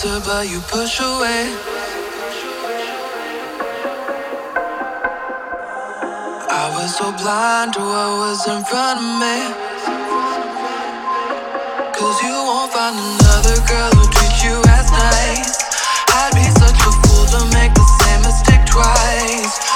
closer, but you push away. I was so blind oh, to what was in front of me. Cause you won't find another girl who treats you as nice. I'd be such a fool to make the same mistake twice.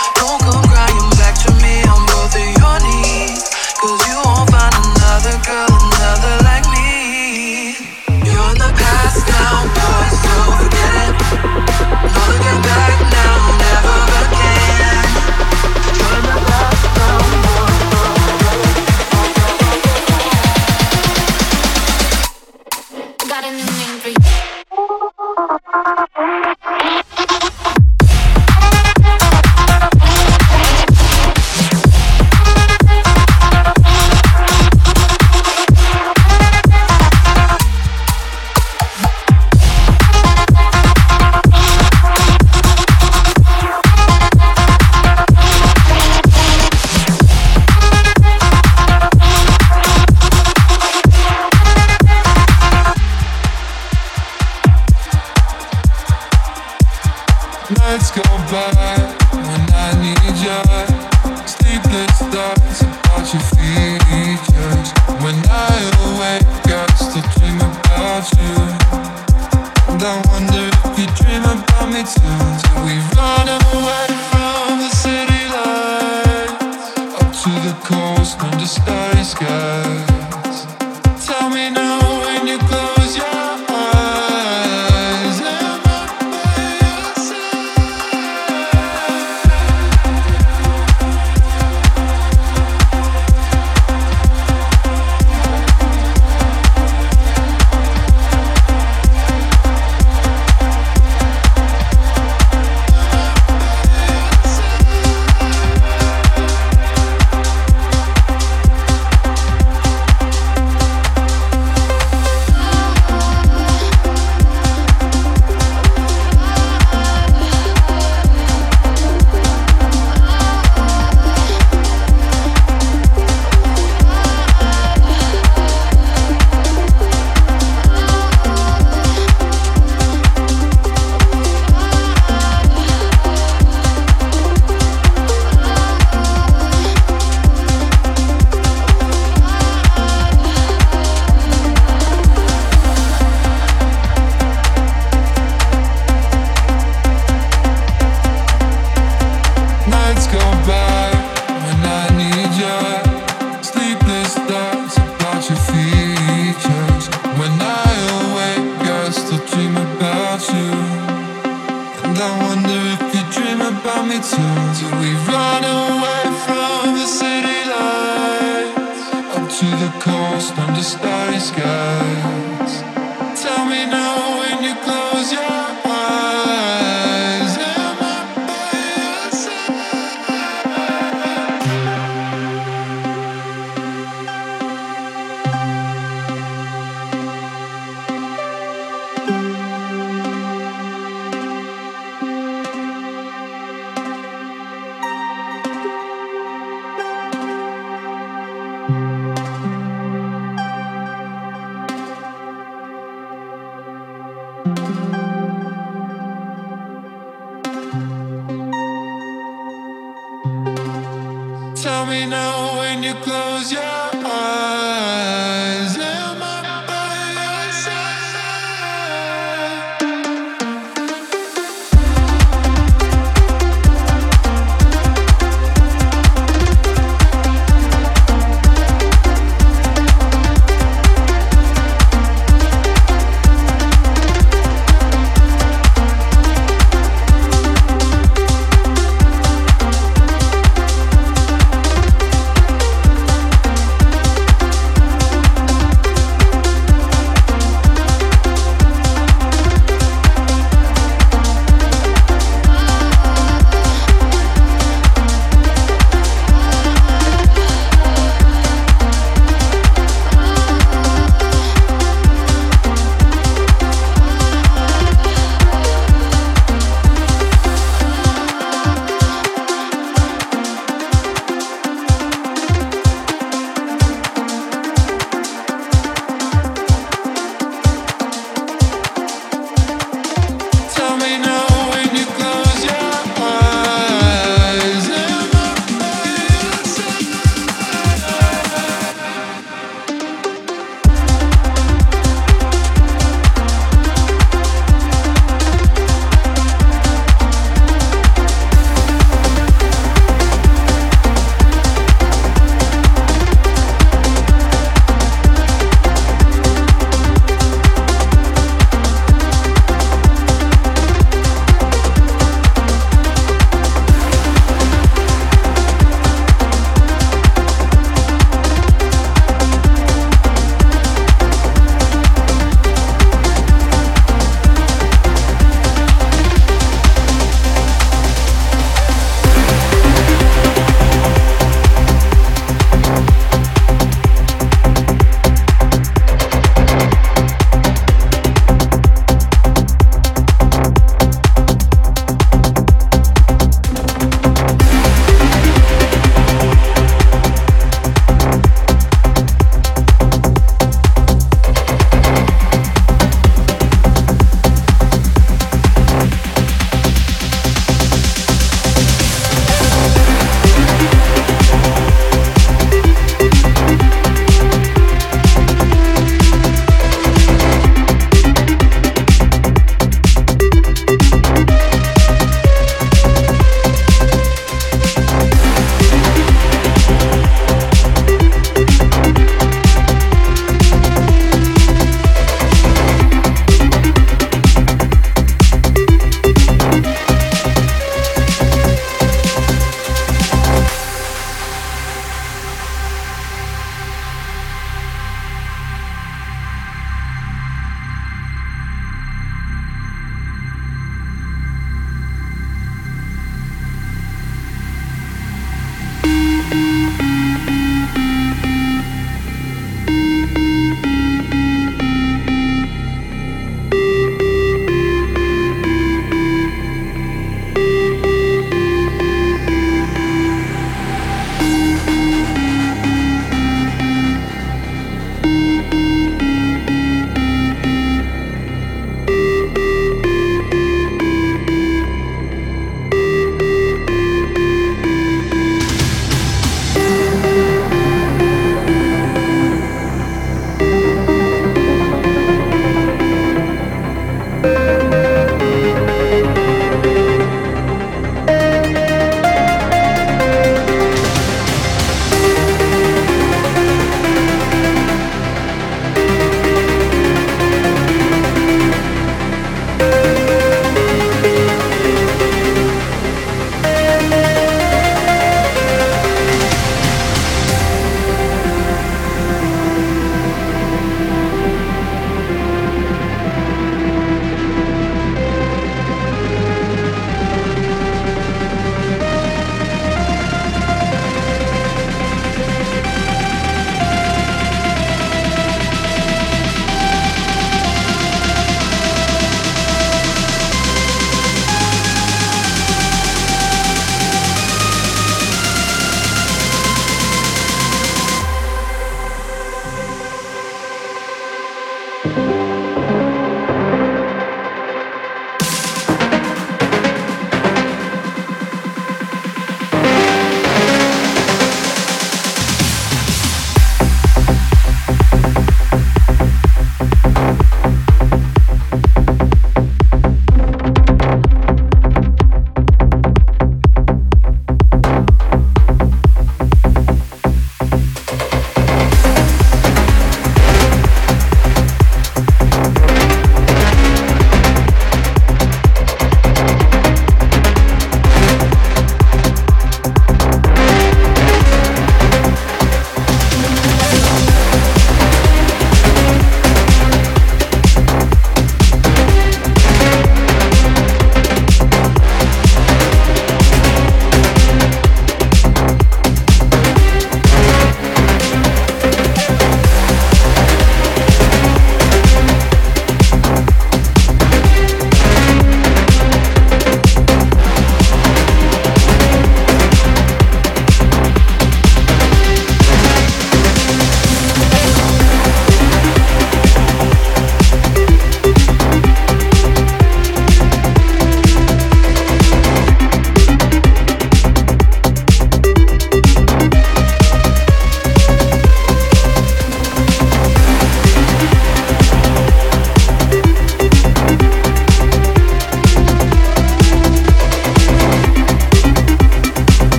me now when you close your eyes.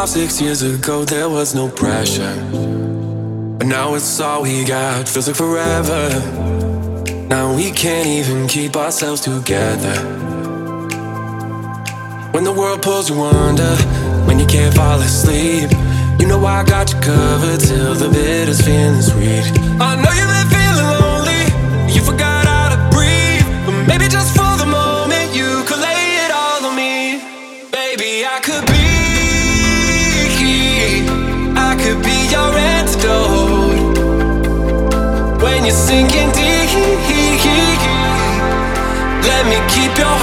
Five, six years ago, there was no pressure. But now it's all we got, feels like forever. Now we can't even keep ourselves together. When the world pulls you under, when you can't fall asleep, you know I got you covered till the bitter's feeling sweet. I know you've been feeling lonely, you forgot how to breathe, but maybe just for me keep your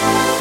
Música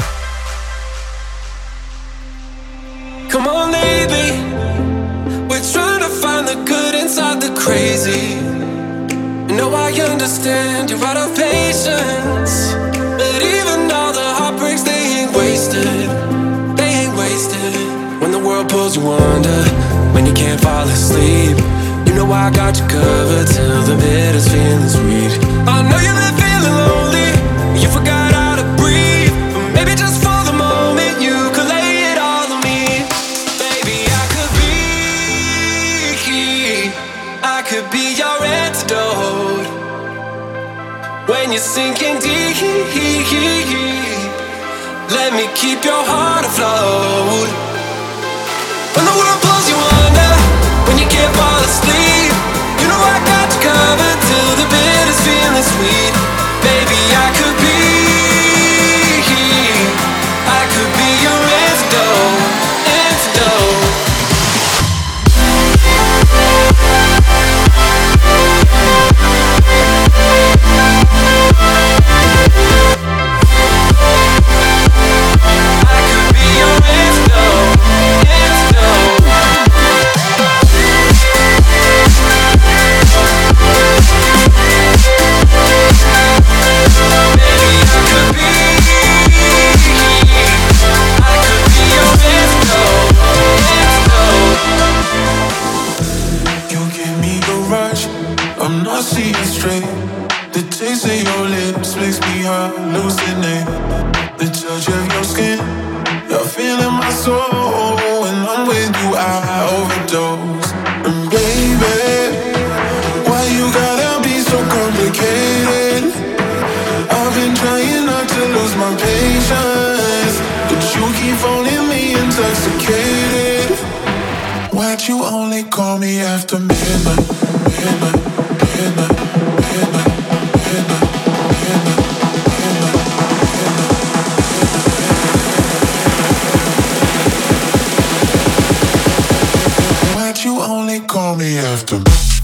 call me after.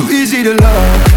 Too easy to love.